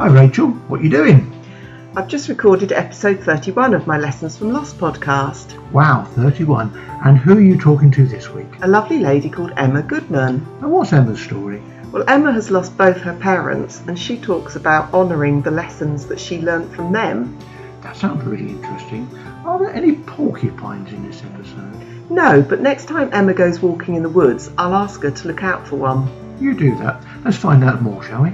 Hi Rachel, what are you doing? I've just recorded episode 31 of my Lessons from Loss podcast. Wow, 31. And who are you talking to this week? A lovely lady called Emma Goodman. And what's Emma's story? Well, Emma has lost both her parents and she talks about honouring the lessons that she learnt from them. That sounds really interesting. Are there any porcupines in this episode? No, but next time Emma goes walking in the woods, I'll ask her to look out for one. You do that. Let's find out more, shall we?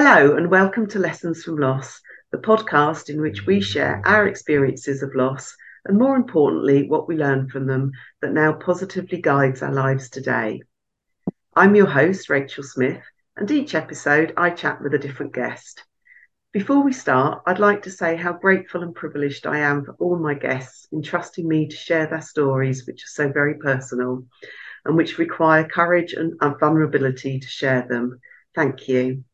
Hello, and welcome to Lessons from Loss, the podcast in which we share our experiences of loss and, more importantly, what we learn from them that now positively guides our lives today. I'm your host, Rachel Smith, and each episode I chat with a different guest. Before we start, I'd like to say how grateful and privileged I am for all my guests entrusting me to share their stories, which are so very personal and which require courage and vulnerability to share them. Thank you.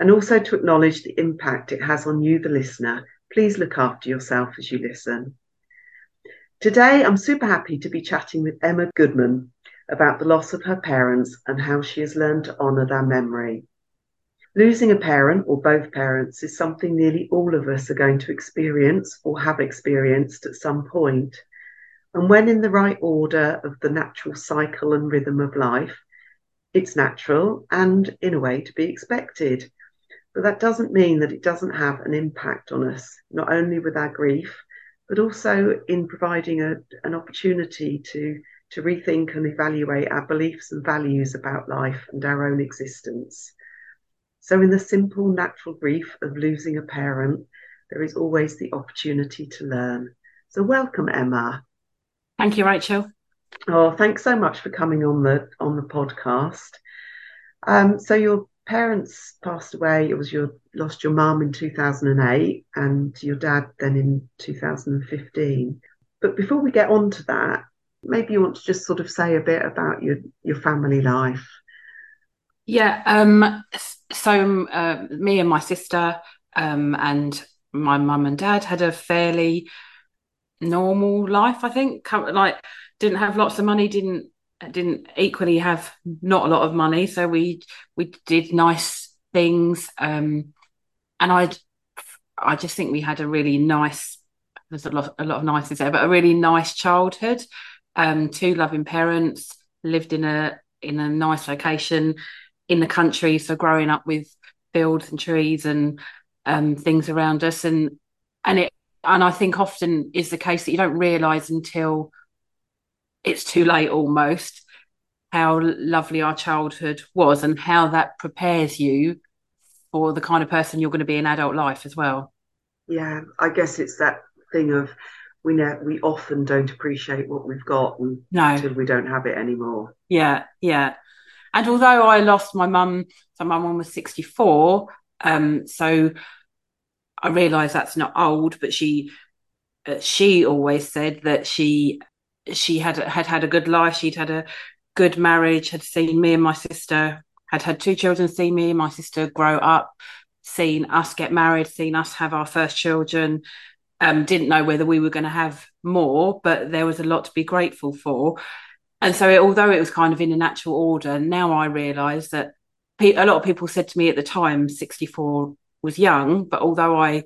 And also to acknowledge the impact it has on you, the listener. Please look after yourself as you listen. Today, I'm super happy to be chatting with Emma Goodman about the loss of her parents and how she has learned to honour their memory. Losing a parent or both parents is something nearly all of us are going to experience or have experienced at some point. And when in the right order of the natural cycle and rhythm of life, it's natural and, in a way, to be expected. But that doesn't mean that it doesn't have an impact on us, not only with our grief, but also in providing a, an opportunity to, to rethink and evaluate our beliefs and values about life and our own existence. So, in the simple, natural grief of losing a parent, there is always the opportunity to learn. So, welcome, Emma. Thank you, Rachel. Oh, thanks so much for coming on the on the podcast. Um, so, your parents passed away. It was your lost your mum in 2008 and your dad then in 2015. But before we get on to that, maybe you want to just sort of say a bit about your your family life. Yeah. Um, so uh, me and my sister um, and my mum and dad had a fairly normal life. I think like didn't have lots of money, didn't didn't equally have not a lot of money, so we we did nice things. Um, and I I just think we had a really nice. There's a lot a lot of nices there, but a really nice childhood. Um, two loving parents lived in a in a nice location in the country. So growing up with fields and trees and um, things around us, and and it and I think often is the case that you don't realise until it's too late almost how lovely our childhood was and how that prepares you for the kind of person you're going to be in adult life as well. Yeah, I guess it's that thing of we know we often don't appreciate what we've got no. until we don't have it anymore. Yeah, yeah. And although I lost my mum, so my mum was 64, um, so I realise that's not old, but she uh, she always said that she she had had had a good life. She'd had a good marriage. Had seen me and my sister had had two children. Seen me and my sister grow up. Seen us get married. Seen us have our first children. Um, didn't know whether we were going to have more, but there was a lot to be grateful for. And so, it, although it was kind of in a natural order, now I realise that pe- a lot of people said to me at the time, 64 was young, but although I,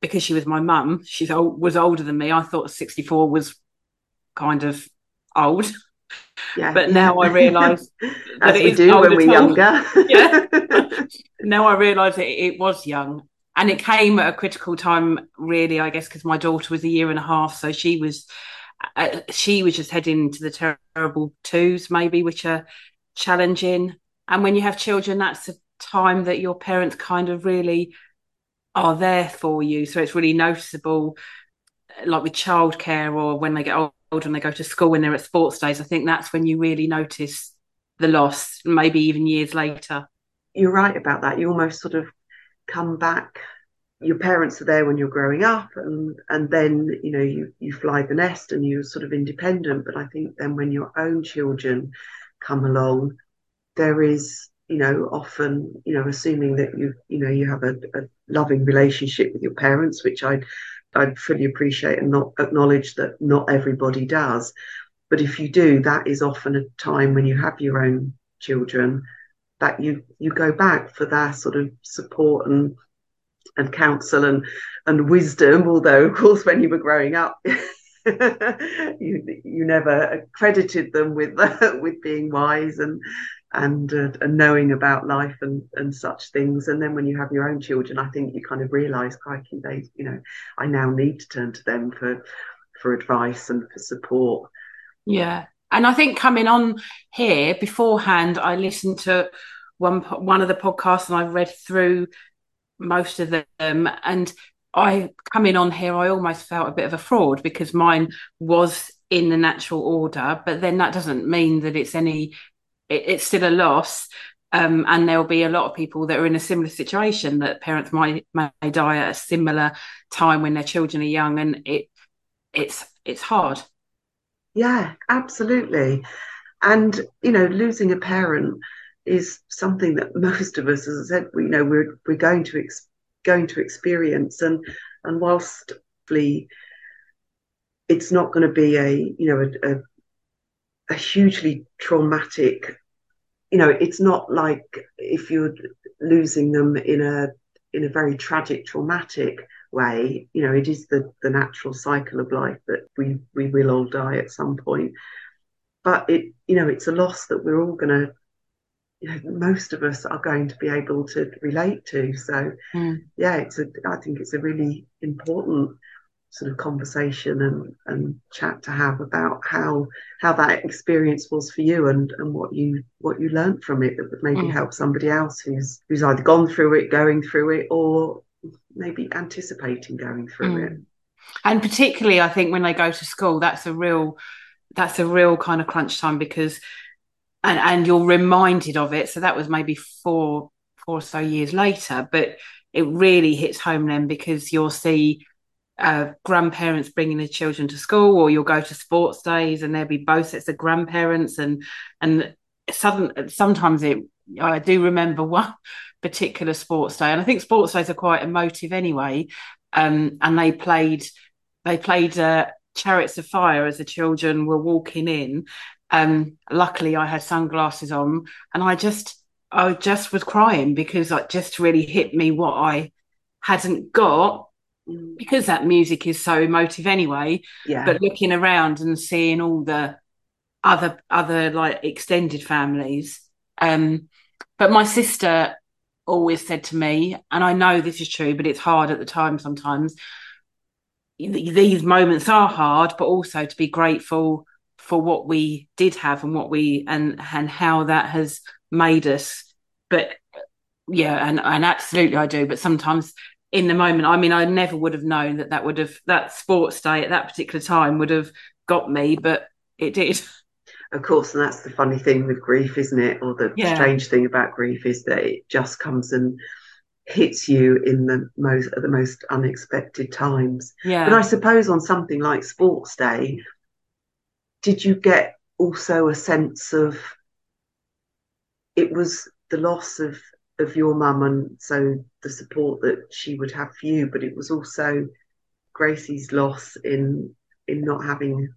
because she was my mum, she old, was older than me, I thought 64 was kind of old. Yeah, but now I realise that it we do when we're younger. yeah. now I realise that it was young, and it came at a critical time, really. I guess because my daughter was a year and a half, so she was uh, she was just heading to the terrible twos, maybe, which are challenging. And when you have children, that's a time that your parents kind of really are there for you. So it's really noticeable, like with childcare or when they get and they go to school when they're at sports days, I think that's when you really notice the loss, maybe even years later. You're right about that. You almost sort of come back. Your parents are there when you're growing up, and and then you know you you fly the nest and you're sort of independent. But I think then when your own children come along, there is you know often you know assuming that you you know you have a, a loving relationship with your parents, which I I fully appreciate and not acknowledge that not everybody does. But if you do, that is often a time when you have your own children that you you go back for that sort of support and and counsel and and wisdom. Although, of course, when you were growing up, you you never credited them with with being wise and and uh, and knowing about life and and such things. And then when you have your own children, I think you kind of realise, crikey, they you know, I now need to turn to them for for advice and for support. Yeah, and I think coming on here beforehand, I listened to one one of the podcasts and I read through most of them. And I coming on here, I almost felt a bit of a fraud because mine was in the natural order, but then that doesn't mean that it's any. It, it's still a loss. Um, and there'll be a lot of people that are in a similar situation that parents might may die at a similar time when their children are young, and it it's it's hard. Yeah, absolutely. And you know, losing a parent is something that most of us, as I said, we you know we're we're going to ex- going to experience, and and whilst it's not going to be a you know a, a, a hugely traumatic, you know, it's not like if you're losing them in a in a very tragic, traumatic way. You know, it is the the natural cycle of life that we we will all die at some point. But it, you know, it's a loss that we're all going to you know, most of us are going to be able to relate to. So, mm. yeah, it's a. I think it's a really important sort of conversation and, and chat to have about how how that experience was for you and and what you what you learned from it that would maybe mm. help somebody else who's who's either gone through it, going through it, or maybe anticipating going through mm. it. And particularly, I think when they go to school, that's a real that's a real kind of crunch time because and and you're reminded of it. So that was maybe four four or so years later, but it really hits home then because you'll see uh, grandparents bringing the children to school, or you'll go to sports days and there'll be both sets of grandparents, and and sudden sometimes it. I do remember one particular sports day, and I think sports days are quite emotive anyway. Um, and they played they played uh, Chariots of Fire as the children were walking in, um, luckily, I had sunglasses on, and I just, I just was crying because it just really hit me what I hadn't got. Because that music is so emotive anyway. Yeah. But looking around and seeing all the other other like extended families, um, but my sister always said to me, and I know this is true, but it's hard at the time sometimes. These moments are hard, but also to be grateful for what we did have and what we and and how that has made us but yeah and and absolutely I do but sometimes in the moment. I mean I never would have known that that would have that sports day at that particular time would have got me but it did. Of course and that's the funny thing with grief isn't it? Or the yeah. strange thing about grief is that it just comes and hits you in the most at the most unexpected times. Yeah. But i suppose on something like sports day did you get also a sense of it was the loss of of your mum and so the support that she would have for you but it was also gracie's loss in in not having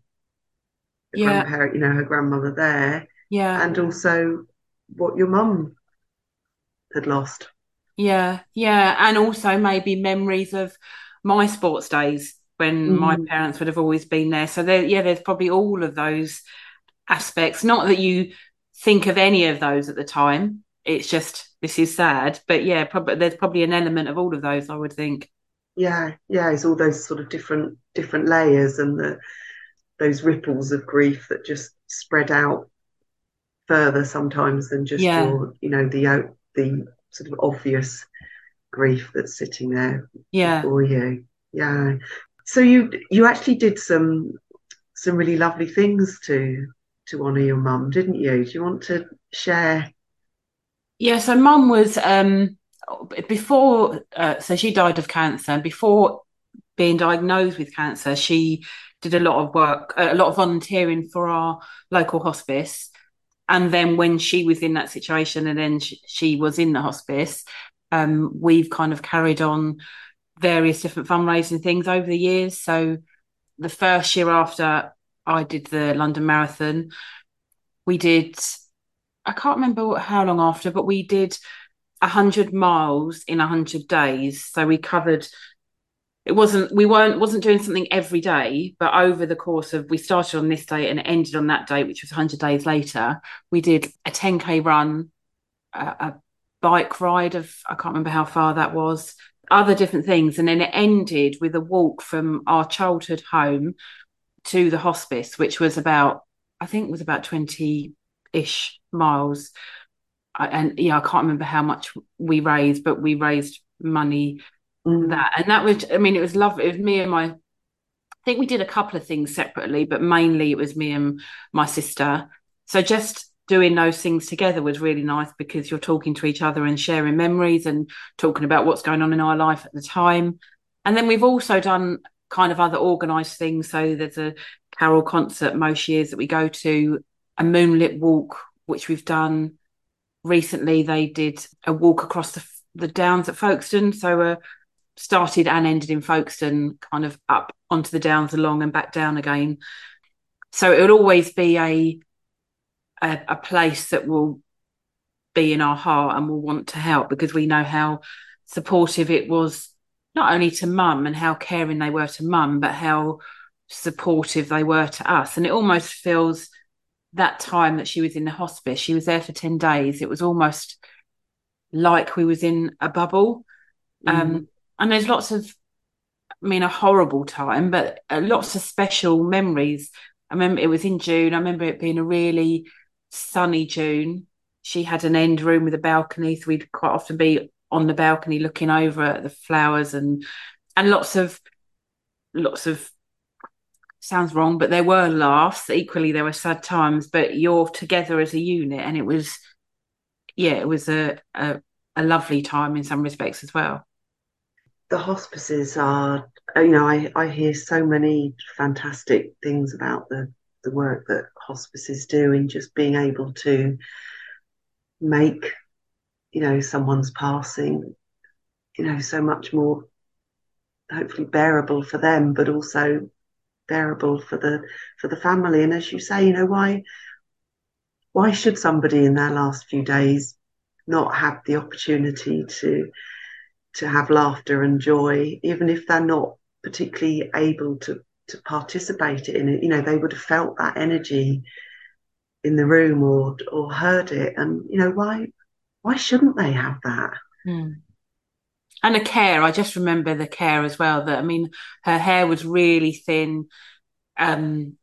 yeah. grandparent you know her grandmother there yeah and also what your mum had lost yeah yeah and also maybe memories of my sports days when mm. my parents would have always been there. So there, yeah, there's probably all of those aspects. Not that you think of any of those at the time. It's just this is sad, but yeah, probably there's probably an element of all of those. I would think. Yeah, yeah, it's all those sort of different different layers and the those ripples of grief that just spread out further sometimes than just yeah. your, you know, the the sort of obvious grief that's sitting there yeah. for you. Yeah. So you you actually did some some really lovely things to to honour your mum, didn't you? Do you want to share? Yeah, so mum was um before uh, so she died of cancer and before being diagnosed with cancer she did a lot of work a lot of volunteering for our local hospice and then when she was in that situation and then she, she was in the hospice um, we've kind of carried on various different fundraising things over the years. So the first year after I did the London Marathon, we did, I can't remember how long after, but we did 100 miles in 100 days. So we covered it wasn't we weren't wasn't doing something every day but over the course of we started on this date and ended on that date which was 100 days later we did a 10k run a, a bike ride of i can't remember how far that was other different things and then it ended with a walk from our childhood home to the hospice which was about i think was about 20 ish miles and yeah i can't remember how much we raised but we raised money mm. that. And that was, I mean, it was lovely. It was me and my, I think we did a couple of things separately, but mainly it was me and my sister. So just doing those things together was really nice because you're talking to each other and sharing memories and talking about what's going on in our life at the time. And then we've also done kind of other organized things. So there's a carol concert most years that we go to, a moonlit walk, which we've done recently. They did a walk across the, the downs at Folkestone. So a started and ended in Folkestone, kind of up onto the downs along and back down again. So it will always be a, a, a place that will be in our heart and will want to help because we know how supportive it was not only to mum and how caring they were to mum, but how supportive they were to us. And it almost feels that time that she was in the hospice, she was there for 10 days. It was almost like we was in a bubble. Mm. Um, and there's lots of I mean, a horrible time, but uh, lots of special memories. I remember it was in June. I remember it being a really sunny June. She had an end room with a balcony, so we'd quite often be on the balcony looking over at the flowers and and lots of lots of sounds wrong, but there were laughs. Equally, there were sad times, but you're together as a unit, and it was yeah, it was a a, a lovely time in some respects as well the hospices are, you know, I, I hear so many fantastic things about the, the work that hospices do in just being able to make, you know, someone's passing, you know, so much more hopefully bearable for them, but also bearable for the for the family. And as you say, you know, why why should somebody in their last few days not have the opportunity to to have laughter and joy, even if they're not particularly able to to participate in it. You know, they would have felt that energy in the room or or heard it, and you know why why shouldn't they have that? Mm. And the care, I just remember the care as well. That I mean, her hair was really thin. Um,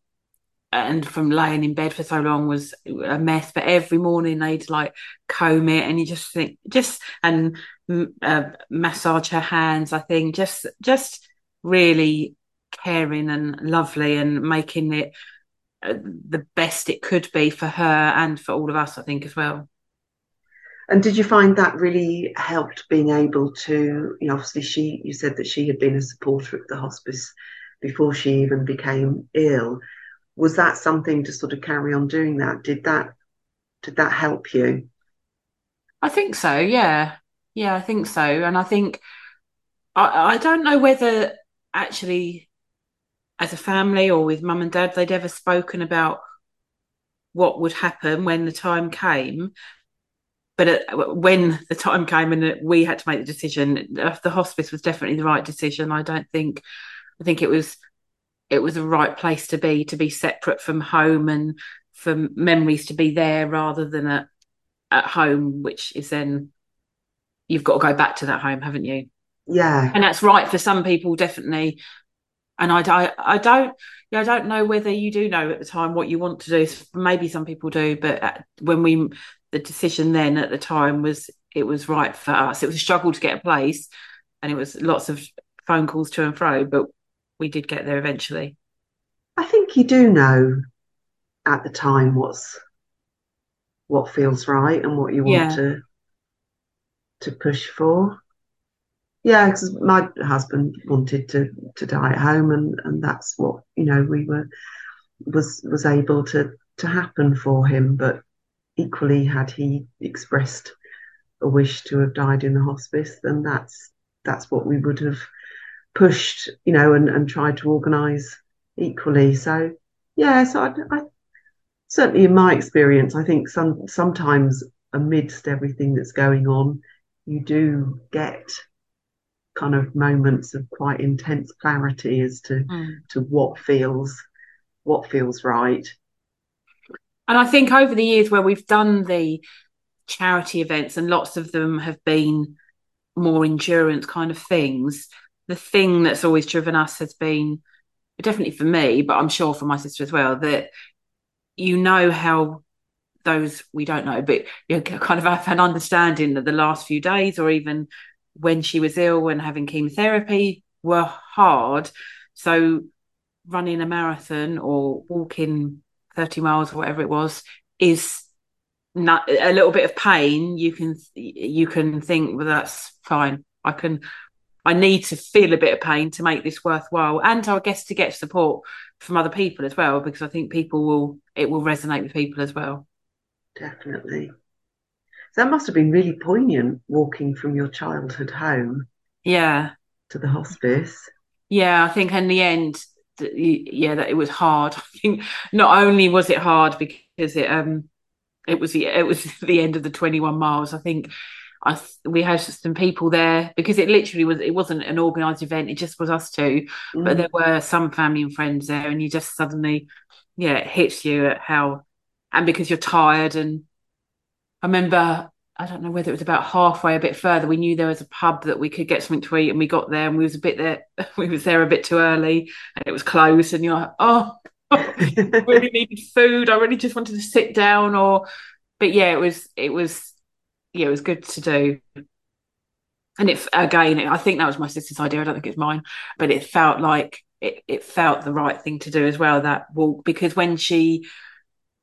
and from laying in bed for so long was a mess. But every morning they'd like comb it, and you just think, just and uh, massage her hands. I think just just really caring and lovely, and making it uh, the best it could be for her and for all of us. I think as well. And did you find that really helped being able to, you know, obviously she, you said that she had been a supporter of the hospice before she even became ill was that something to sort of carry on doing that? Did that did that help you? I think so. Yeah, yeah, I think so. And I think I, I don't know whether actually, as a family or with mum and dad, they'd ever spoken about what would happen when the time came. But it, when the time came and we had to make the decision, the hospice was definitely the right decision. I don't think. I think it was it was a right place to be to be separate from home and for memories to be there rather than at at home which is then you've got to go back to that home haven't you yeah and that's right for some people definitely and I, I, I don't yeah, I don't know whether you do know at the time what you want to do. Maybe some people do, but when we the decision then at the time was it was right for us. It was a struggle to get a place, and it was lots of phone calls to and fro, but we did get there eventually. I think you do know at the time what's what feels right and what you want yeah. to to push for. Yeah, because my husband wanted to to die at home, and and that's what you know we were was was able to to happen for him. But equally, had he expressed a wish to have died in the hospice, then that's that's what we would have pushed, you know, and, and tried to organise equally. So yeah, so I, I certainly in my experience, I think some sometimes amidst everything that's going on, you do get kind of moments of quite intense clarity as to mm. to what feels what feels right. And I think over the years where we've done the charity events and lots of them have been more endurance kind of things, the thing that's always driven us has been definitely for me, but I'm sure for my sister as well, that you know how those we don't know, but you kind of have an understanding that the last few days or even when she was ill and having chemotherapy were hard. So running a marathon or walking 30 miles or whatever it was is not a little bit of pain you can you can think well that's fine. I can i need to feel a bit of pain to make this worthwhile and i guess to get support from other people as well because i think people will it will resonate with people as well. Definitely. That must have been really poignant walking from your childhood home yeah. to the hospice. Yeah i think in the end yeah that it was hard i think not only was it hard because it um it was the it was the end of the 21 miles i think I, we had some people there because it literally was it wasn't an organized event it just was us two mm. but there were some family and friends there and you just suddenly yeah it hits you at how and because you're tired and i remember I don't know whether it was about halfway, a bit further. We knew there was a pub that we could get something to eat, and we got there, and we was a bit there. We was there a bit too early, and it was closed. And you're like, oh, I really needed food. I really just wanted to sit down. Or, but yeah, it was, it was, yeah, it was good to do. And it again, I think that was my sister's idea. I don't think it's mine, but it felt like it, it felt the right thing to do as well. That walk because when she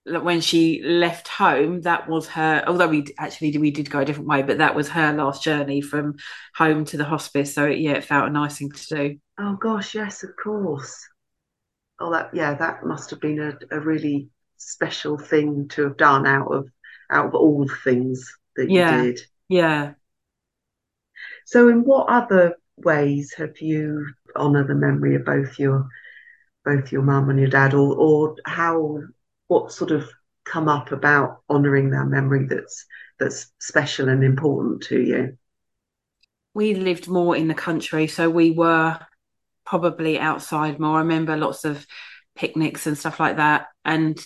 when she left home, that was her. Although we actually we did go a different way, but that was her last journey from home to the hospice. So yeah, it felt a nice thing to do. Oh gosh, yes, of course. Oh, that yeah, that must have been a, a really special thing to have done out of out of all the things that yeah. you did. Yeah. So, in what other ways have you honoured the memory of both your both your mum and your dad, or or how what sort of come up about honouring their memory that's that's special and important to you? We lived more in the country, so we were probably outside more. I remember lots of picnics and stuff like that, and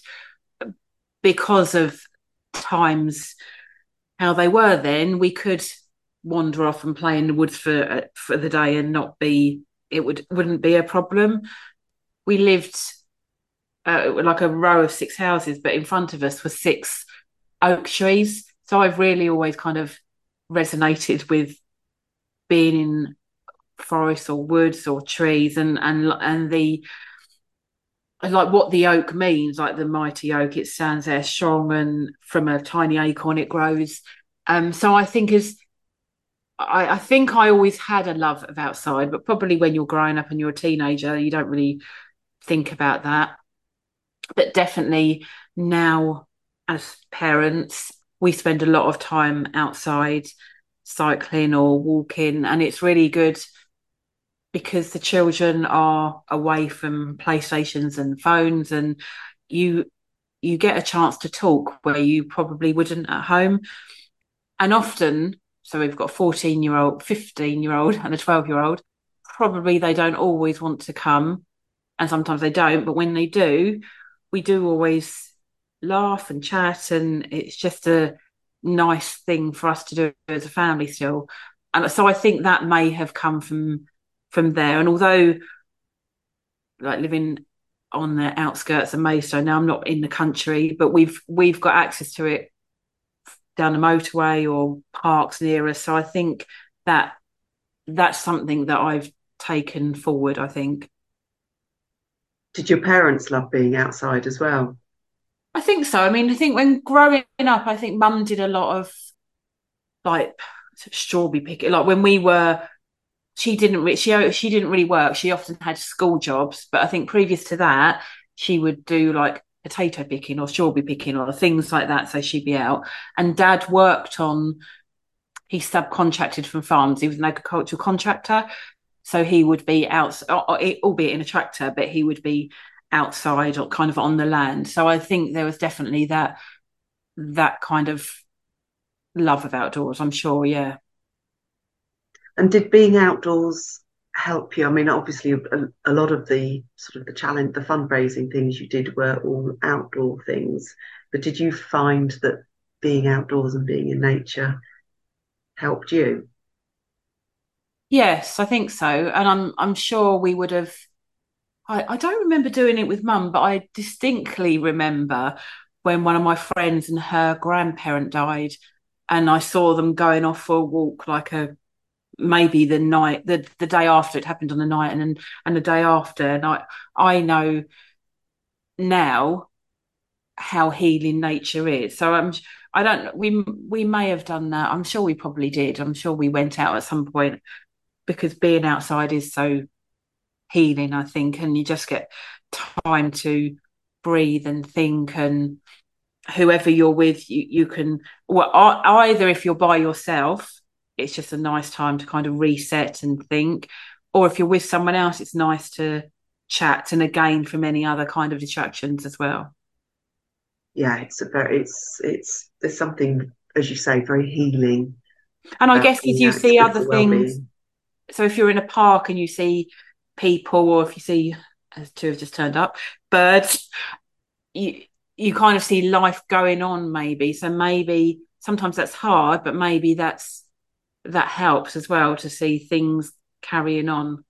because of times how they were then, we could wander off and play in the woods for uh, for the day and not be it would wouldn't be a problem. We lived uh, like a row of six houses, but in front of us were six oak trees. So I've really always kind of resonated with being in forests or woods or trees and and and the like what the oak means, like the mighty oak, it stands there strong and from a tiny acorn it grows. Um, so I think as I, I, think I always had a love of outside, but probably when you're growing up and you're a teenager, you don't really think about that but definitely now as parents we spend a lot of time outside cycling or walking and it's really good because the children are away from playstations and phones and you you get a chance to talk where you probably wouldn't at home. And often so we've got a 14 year old 15 year old and a 12 year old probably they don't always want to come and sometimes they don't but when they do we do always laugh and chat, and it's just a nice thing for us to do as a family still. And so I think that may have come from from there. And although like living on the outskirts of Maidstone, now I'm not in the country, but we've we've got access to it down the motorway or parks near us. So I think that that's something that I've taken forward, I think did your parents love being outside as well? I think so. I mean, I think when growing up, I think mum did a lot of like strawberry picking. Like when we were, she didn't re- she she didn't really work. She often had school jobs, but I think previous to that, she would do like potato picking or strawberry picking or things like that. So she'd be out. And dad worked on. He subcontracted from farms. He was an agricultural contractor, So he would be out, albeit in a tractor, but he would be outside or kind of on the land. So I think there was definitely that that kind of love of outdoors. I'm sure, yeah. And did being outdoors help you? I mean, obviously, a, a, lot of the sort of the challenge, the fundraising things you did were all outdoor things. But did you find that being outdoors and being in nature helped you? Yes, I think so, and I'm I'm sure we would have. I, I don't remember doing it with mum, but I distinctly remember when one of my friends and her grandparent died, and I saw them going off for a walk like a maybe the night the the day after it happened on the night and and the day after and I I know now how healing nature is so I'm I don't we we may have done that I'm sure we probably did I'm sure we went out at some point because being outside is so healing I think and you just get time to breathe and think and whoever you're with you you can well either if you're by yourself it's just a nice time to kind of reset and think. Or if you're with someone else, it's nice to chat and again from any other kind of distractions as well. Yeah, it's a very it's it's there's something as you say very healing. And I guess if you see other things, so if you're in a park and you see people, or if you see as two have just turned up, birds, you you kind of see life going on maybe. So maybe sometimes that's hard, but maybe that's that helps as well to see things carrying on.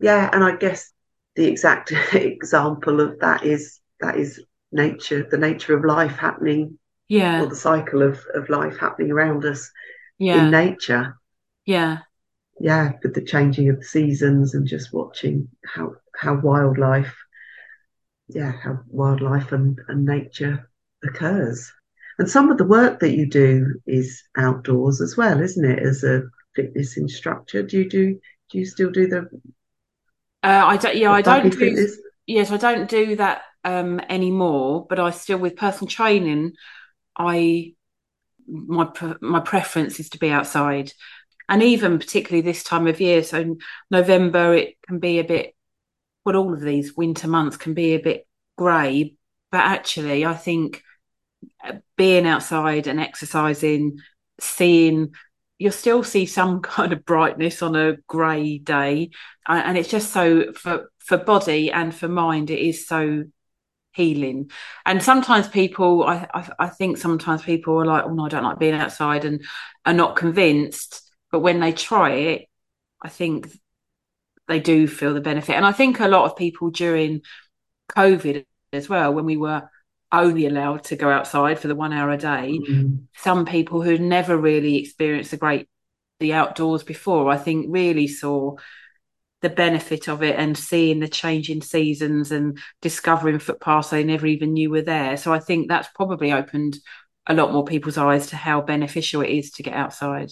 Yeah, and I guess the exact example of that is that is nature, the nature of life happening. Yeah. Or the cycle of, of life happening around us yeah. in nature. Yeah. Yeah, with the changing of the seasons and just watching how how wildlife yeah, how wildlife and, and nature occurs. And some of the work that you do is outdoors as well, isn't it? As a fitness instructor, do you do? Do you still do the? Uh, I don't. Yeah, I don't do. Fitness? Yes, I don't do that um, anymore. But I still, with personal training, I my my preference is to be outside, and even particularly this time of year. So November, it can be a bit. Well, all of these winter months can be a bit grey, but actually, I think uh, being outside and exercising, seeing you'll still see some kind of brightness on a grey day, and it's just so for for body and for mind, it is so healing. And sometimes people, I, I, I think sometimes people are like, oh no, I don't like being outside, and are not convinced. But when they try it, I think they do feel the benefit. And I think a lot of people during COVID as well, when we were only allowed to go outside for the one hour a day. Mm-hmm. Some people who never really experienced the great the outdoors before, I think, really saw the benefit of it and seeing the changing seasons and discovering footpaths they never even knew were there. So I think that's probably opened a lot more people's eyes to how beneficial it is to get outside.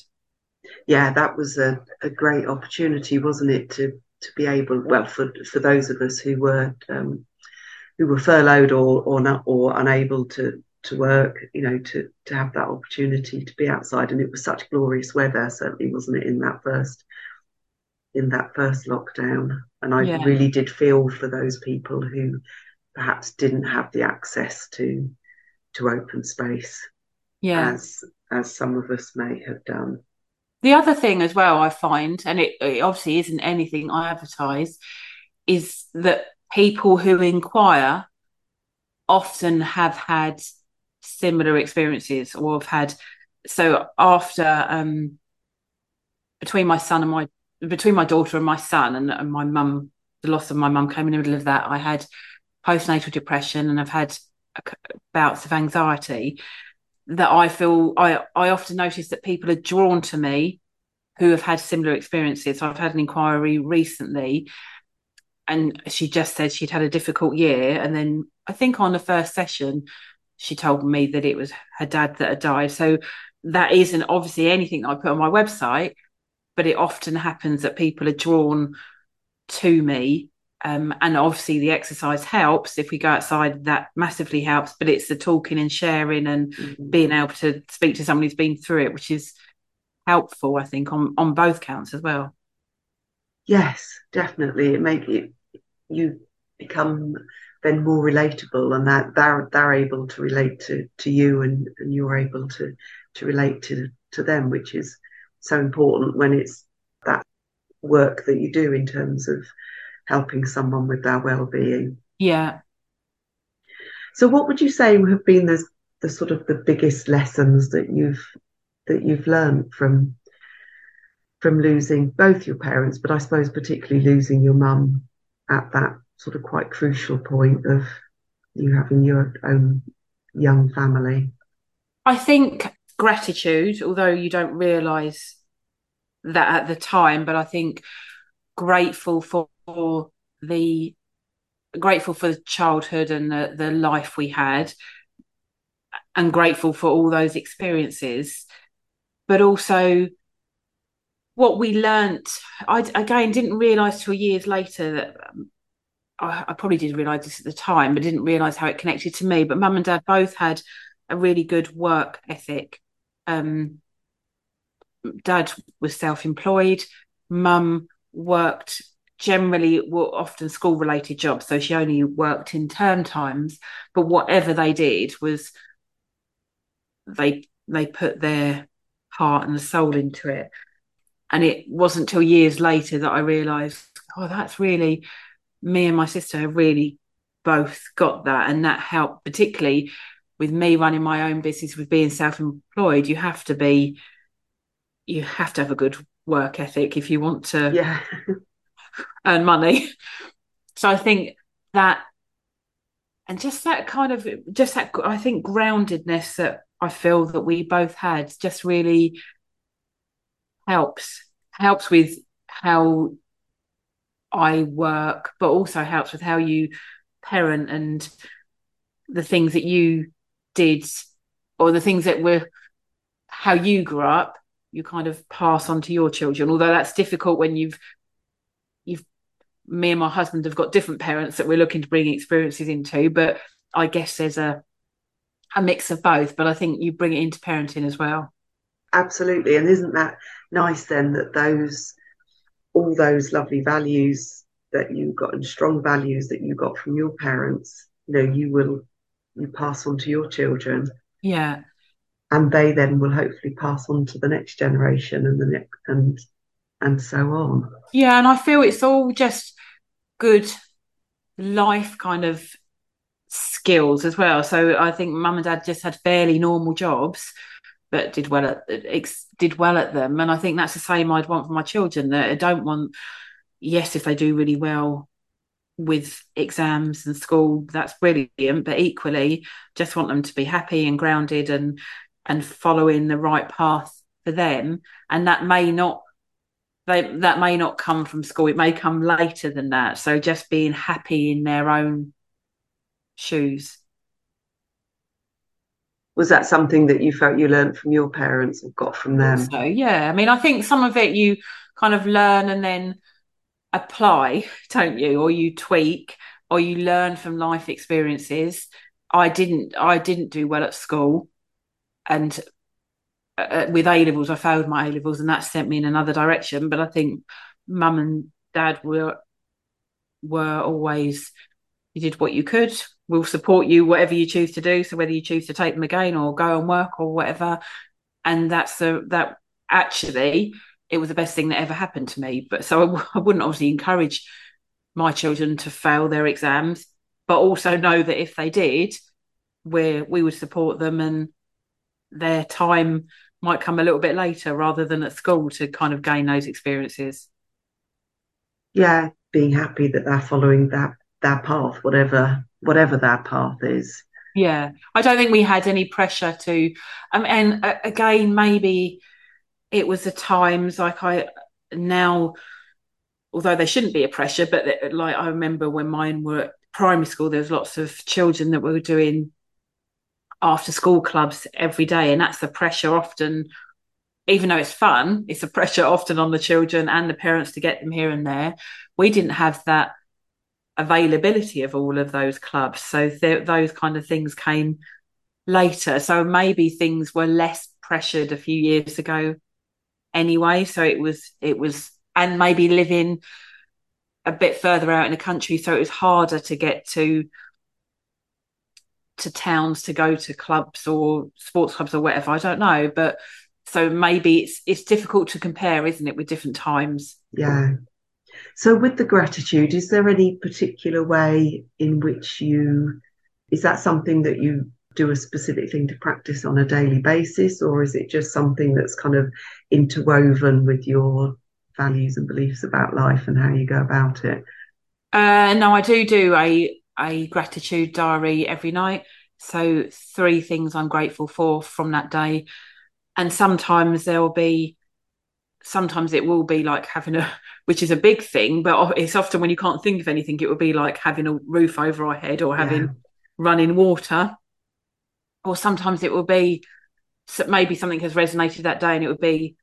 Yeah, that was a, a great opportunity, wasn't it, to to be able well for for those of us who were um, who were furloughed or or not or unable to to work, you know, to to have that opportunity to be outside. And it was such glorious weather, certainly wasn't it in that first in that first lockdown. And I yeah. really did feel for those people who perhaps didn't have the access to to open space. Yeah. As as some of us may have done. The other thing as well I find, and it, it obviously isn't anything I advertise, is that people who inquire often have had similar experiences or have had so after um between my son and my between my daughter and my son and, and my mum the loss of my mum came in the middle of that i had postnatal depression and i've had bouts of anxiety that i feel i i often notice that people are drawn to me who have had similar experiences i've had an inquiry recently and she just said she'd had a difficult year. And then I think on the first session, she told me that it was her dad that had died. So that isn't obviously anything that I put on my website, but it often happens that people are drawn to me. Um, and obviously the exercise helps if we go outside that massively helps but it's the talking and sharing and mm-hmm. being able to speak to someone who's been through it which is helpful i think on on both counts as well Yes, definitely. It make it you become then more relatable and that they're they're able to relate to to you and and you're able to to relate to to them which is so important when it's that work that you do in terms of helping someone with their well-being yeah so what would you say have been the the sort of the biggest lessons that you've that you've learned from from losing both your parents but i suppose particularly losing your mum at that sort of quite crucial point of you having your own young family? I think gratitude, although you don't realise that at the time, but I think grateful for the grateful for the childhood and the, the life we had and grateful for all those experiences but also what we learnt i again didn't realize till years later that I, I probably did realize this at the time, but didn't realize how it connected to me. But mum and dad both had a really good work ethic. Um, dad was self-employed. Mum worked generally were often school related jobs so she only worked in term times but whatever they did was they they put their heart and soul into it. And it wasn't till years later that i realized oh that's really me and my sister have really both got that and that helped particularly with me running my own business with being self-employed you have to be you have to have a good work ethic if you want to yeah. earn money so i think that and just that kind of just that i think groundedness that i feel that we both had just really helps helps with how I work, but also helps with how you parent and the things that you did or the things that were how you grew up you kind of pass on to your children although that's difficult when you've you've me and my husband have got different parents that we're looking to bring experiences into but i guess there's a a mix of both but i think you bring it into parenting as well absolutely and isn't that nice then that those all those lovely values that you got and strong values that you got from your parents, you know, you will you pass on to your children. Yeah. And they then will hopefully pass on to the next generation and the next and and so on. Yeah, and I feel it's all just good life kind of skills as well. So I think mum and dad just had fairly normal jobs but did well at did well at them. And I think that's the same I'd want for my children. That I don't want, yes, if they do really well with exams and school, that's brilliant. But equally, just want them to be happy and grounded and and following the right path for them. And that may not they that may not come from school. It may come later than that. So just being happy in their own shoes was that something that you felt you learned from your parents or got from them so yeah i mean i think some of it you kind of learn and then apply don't you or you tweak or you learn from life experiences i didn't i didn't do well at school and uh, uh with a levels i failed my a levels and that sent me in another direction. But i think mum and dad were were always you did what you could. We'll support you whatever you choose to do. So whether you choose to take them again or go and work or whatever. And that's the that actually it was the best thing that ever happened to me. But so I, I wouldn't obviously encourage my children to fail their exams but also know that if they did where we would support them and their time might come a little bit later rather than at school to kind of gain those experiences yeah being happy that they're following that their path whatever whatever their path is. Yeah, I don't think we had any pressure to, um, and uh, again, maybe it was the times like I now, although there shouldn't be a pressure, but like I remember when mine were at primary school, there was lots of children that were doing after school clubs every day, and that's the pressure often. Even though it's fun, it's a pressure often on the children and the parents to get them here and there. We didn't have that availability of all of those clubs. So th- those kind of things came later. So maybe things were less pressured a few years ago anyway. So it was it was and maybe living a bit further out in the country, so it was harder to get to to towns to go to clubs or sports clubs or whatever. I don't know, but so maybe it's it's difficult to compare, isn't it, with different times? Yeah. So with the gratitude, is there any particular way in which you is that something that you do a specific thing to practice on a daily basis, or is it just something that's kind of interwoven with your values and beliefs about life and how you go about it? Uh, no, I do do a a gratitude diary every night. So three things I'm grateful for from that day, and sometimes there will be sometimes it will be like having a which is a big thing but it's often when you can't think of anything it would be like having a roof over our head or having yeah. running water or sometimes it will be maybe something has resonated that day and it would be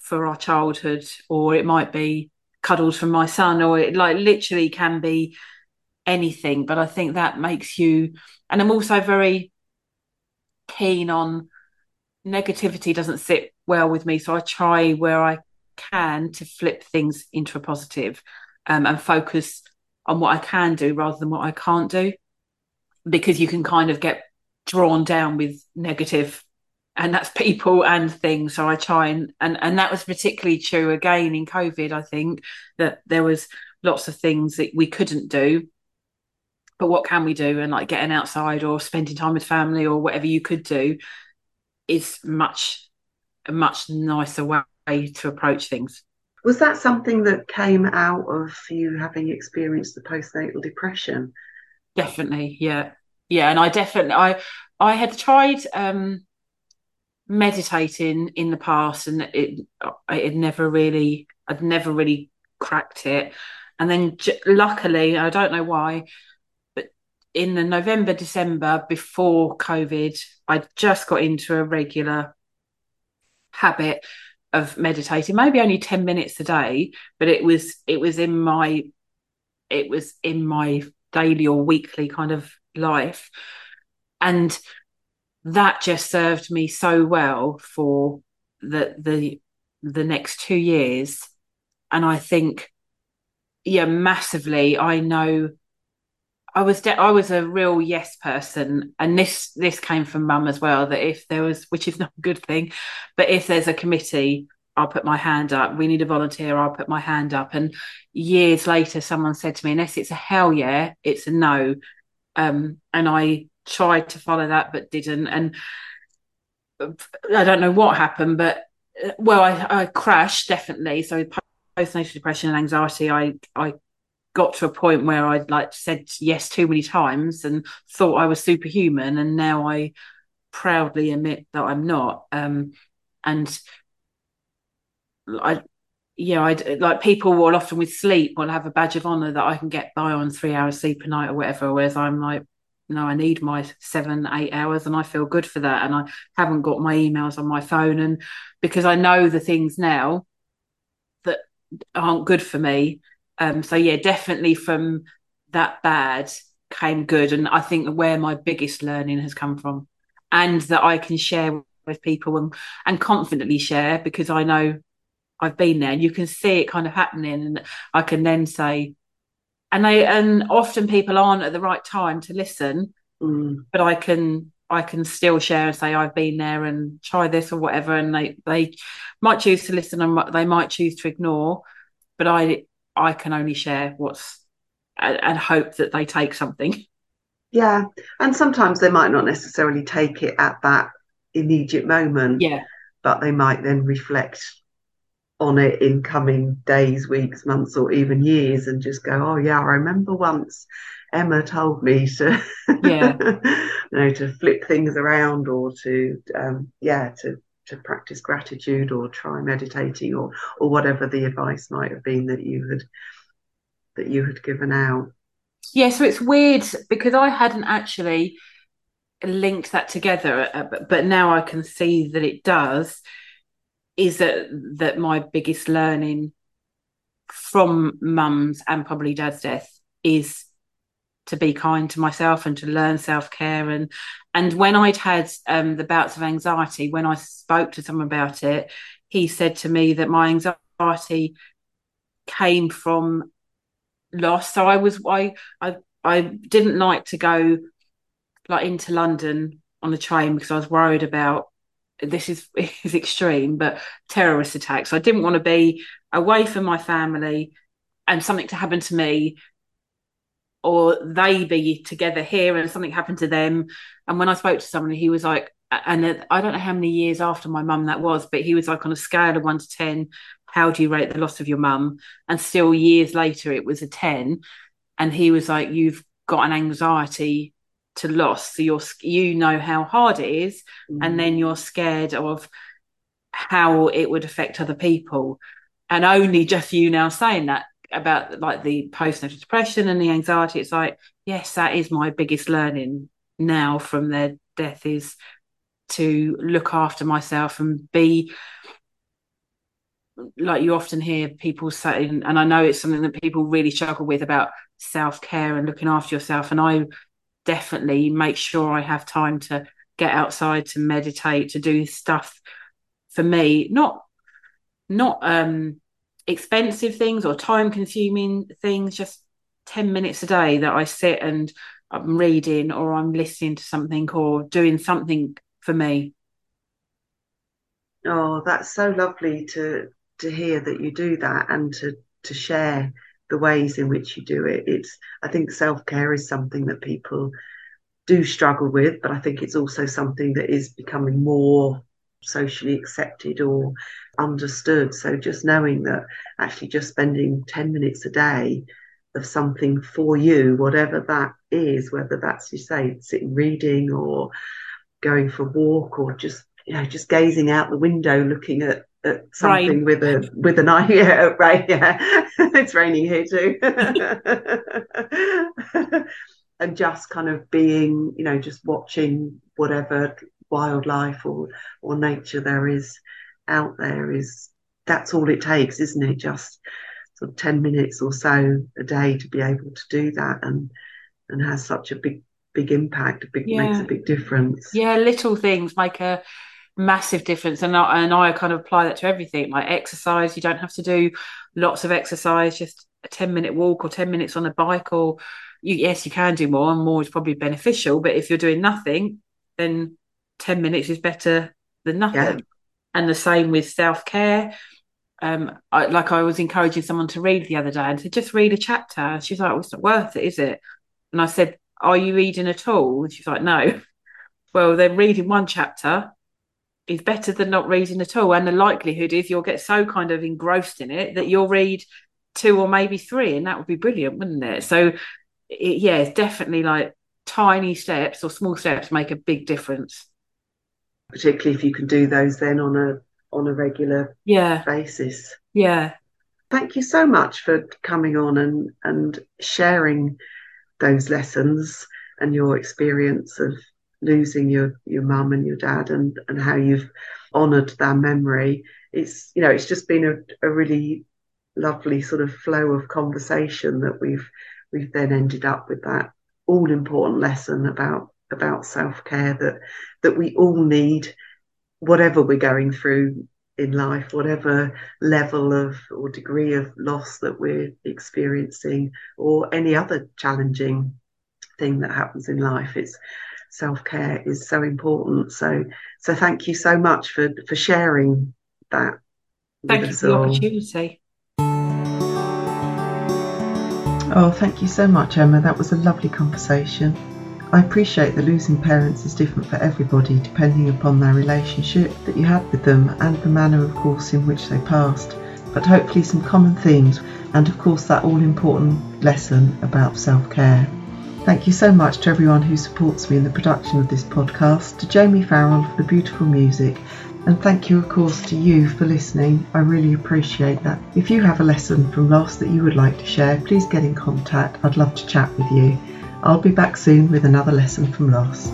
for our childhood or it might be cuddles from my son or it like literally can be anything but i think that makes you and i'm also very keen on negativity doesn't sit well with me so i try where i can to flip things into a positive, um, and focus on what i can do rather than what i can't do because you can kind of get drawn down with negative and that's people and things. So i try and and and that was particularly true again in covid i think that there was lots of things that we couldn't do but what can we do? And like getting outside or spending time with family or whatever you could do is much a much nicer way to approach things. Was that something that came out of you having experienced the postnatal depression? Definitely yeah. Yeah and i definitely i i had tried um meditating in the past and it it never really I'd never really cracked it. And then j- luckily I don't know why in the November December before covid I just got into a regular habit of meditating maybe only 10 minutes a day but it was it was in my it was in my daily or weekly kind of life. And that just served me so well for the the the next two years. And i think yeah massively i know i was de- i was a real yes person and this this came from mum as well that if there was which is not a good thing but if there's a committee I'll put my hand up. We need a volunteer. I'll put my hand up. And years later, someone said to me, "Unless it's a hell yeah, it's a no." Um, and I tried to follow that but didn't and I don't know what happened but well I, I crashed definitely so postnatal depression and anxiety I I got to a point where I'd like said yes too many times and thought I was superhuman and now I proudly admit that I'm not um and I yeah, I like people will often with sleep will have a badge of honor that I can get by on three hours sleep a night or whatever. Whereas I'm like, no, I need my seven, eight hours and I feel good for that. And I haven't got my emails on my phone. And because I know the things now that aren't good for me. Um, so yeah, definitely from that bad came good. And I think where my biggest learning has come from and that I can share with people and, and confidently share because I know I've been there and you can see it kind of happening. And I can then say, and they and often people aren't at the right time to listen mm. but i can i can still share and say i've been there and try this or whatever and they they might choose to listen and they might choose to ignore but i i can only share what's and, and hope that they take something. Yeah and sometimes they might not necessarily take it at that immediate moment yeah. but they might then reflect on it in coming days, weeks, months, or even years, and just go, "Oh yeah, I remember once Emma told me to, yeah, you know, to flip things around or to, um, yeah, to to practice gratitude or try meditating or or whatever the advice might have been that you had that you had given out." Yeah, so it's weird because I hadn't actually linked that together, uh, but now I can see that it does is that that my biggest learning from mum's and probably dad's death is to be kind to myself and to learn self-care and and when I'd had um, the bouts of anxiety when I spoke to someone about it he said to me that my anxiety came from loss. So I was I I I didn't like to go like into London on the train because I was worried about this is is extreme, but terrorist attacks. I didn't want to be away from my family and something to happen to me or they be together here and something happened to them. And when I spoke to someone, he was like, and I don't know how many years after my mum that was, but he was like on a scale of one to 10, how do you rate the loss of your mum? And still years later, it was a 10. And he was like, you've got an anxiety to loss. So you're, you know how hard it is. Mm. And then you're scared of how it would affect other people. And only just you now saying that about like the postnatal depression and the anxiety, it's like, yes, that is my biggest learning now from their death is to look after myself and be like you often hear people saying, and I know it's something that people really struggle with about self care and looking after yourself. And I definitely make sure I have time to get outside, to meditate, to do stuff for me, not not um expensive things or time consuming things, just 10 minutes a day that I sit and I'm reading or I'm listening to something or doing something for me. Oh, that's so lovely to to hear that you do that and to to share the ways in which you do it. It's I think self care is something that people do struggle with, but I think it's also something that is becoming more socially accepted or understood. So just knowing that actually just spending 10 minutes a day of something for you, whatever that is, whether that's you say sitting reading or going for a walk or just you know just gazing out the window looking at, at something Rain. with a with an eye yeah right yeah it's raining here too and just kind of being you know just watching whatever wildlife or or nature there is out there is that's all it takes isn't it just sort of 10 minutes or so a day to be able to do that and and has such a big big impact a big yeah. makes a big difference yeah little things make a massive difference and I, and I kind of apply that to everything like exercise you don't have to do lots of exercise just a 10 minute walk or 10 minutes on a bike or you yes you can do more and more is probably beneficial but if you're doing nothing then 10 minutes is better than nothing. Yeah. And the same with self care. Um, I, like I was encouraging someone to read the other day and to just read a chapter. She's like, well, it's not worth it, is it? And I said, Are you reading at all? And she's like, No. Well, then reading one chapter is better than not reading at all. And the likelihood is you'll get so kind of engrossed in it that you'll read two or maybe three, and that would be brilliant, wouldn't it? So, it, yeah, it's definitely like tiny steps or small steps make a big difference particularly if you can do those then on a on a regular yeah basis. Yeah. Thank you so much for coming on and and sharing those lessons and your experience of losing your your mum and your dad and and how you've honoured their memory. It's you know it's just been a, a really lovely sort of flow of conversation that we've we've then ended up with that all important lesson about about self care that that we all need, whatever we're going through in life, whatever level of or degree of loss that we're experiencing, or any other challenging thing that happens in life. It's self care is so important. So so thank you so much for for sharing that. Thank you for the opportunity. Oh, thank you so much, Emma. That was a lovely conversation. I appreciate that losing parents is different for everybody depending upon their relationship that you had with them and the manner, of course, in which they passed, but hopefully some common themes and, of course, that all important lesson about self care. Thank you so much to everyone who supports me in the production of this podcast, to Jamie Farrell for the beautiful music, and thank you, of course, to you for listening. I really appreciate that. If you have a lesson from loss that you would like to share, please get in contact. I'd love to chat with you. I'll be back soon with another lesson from loss.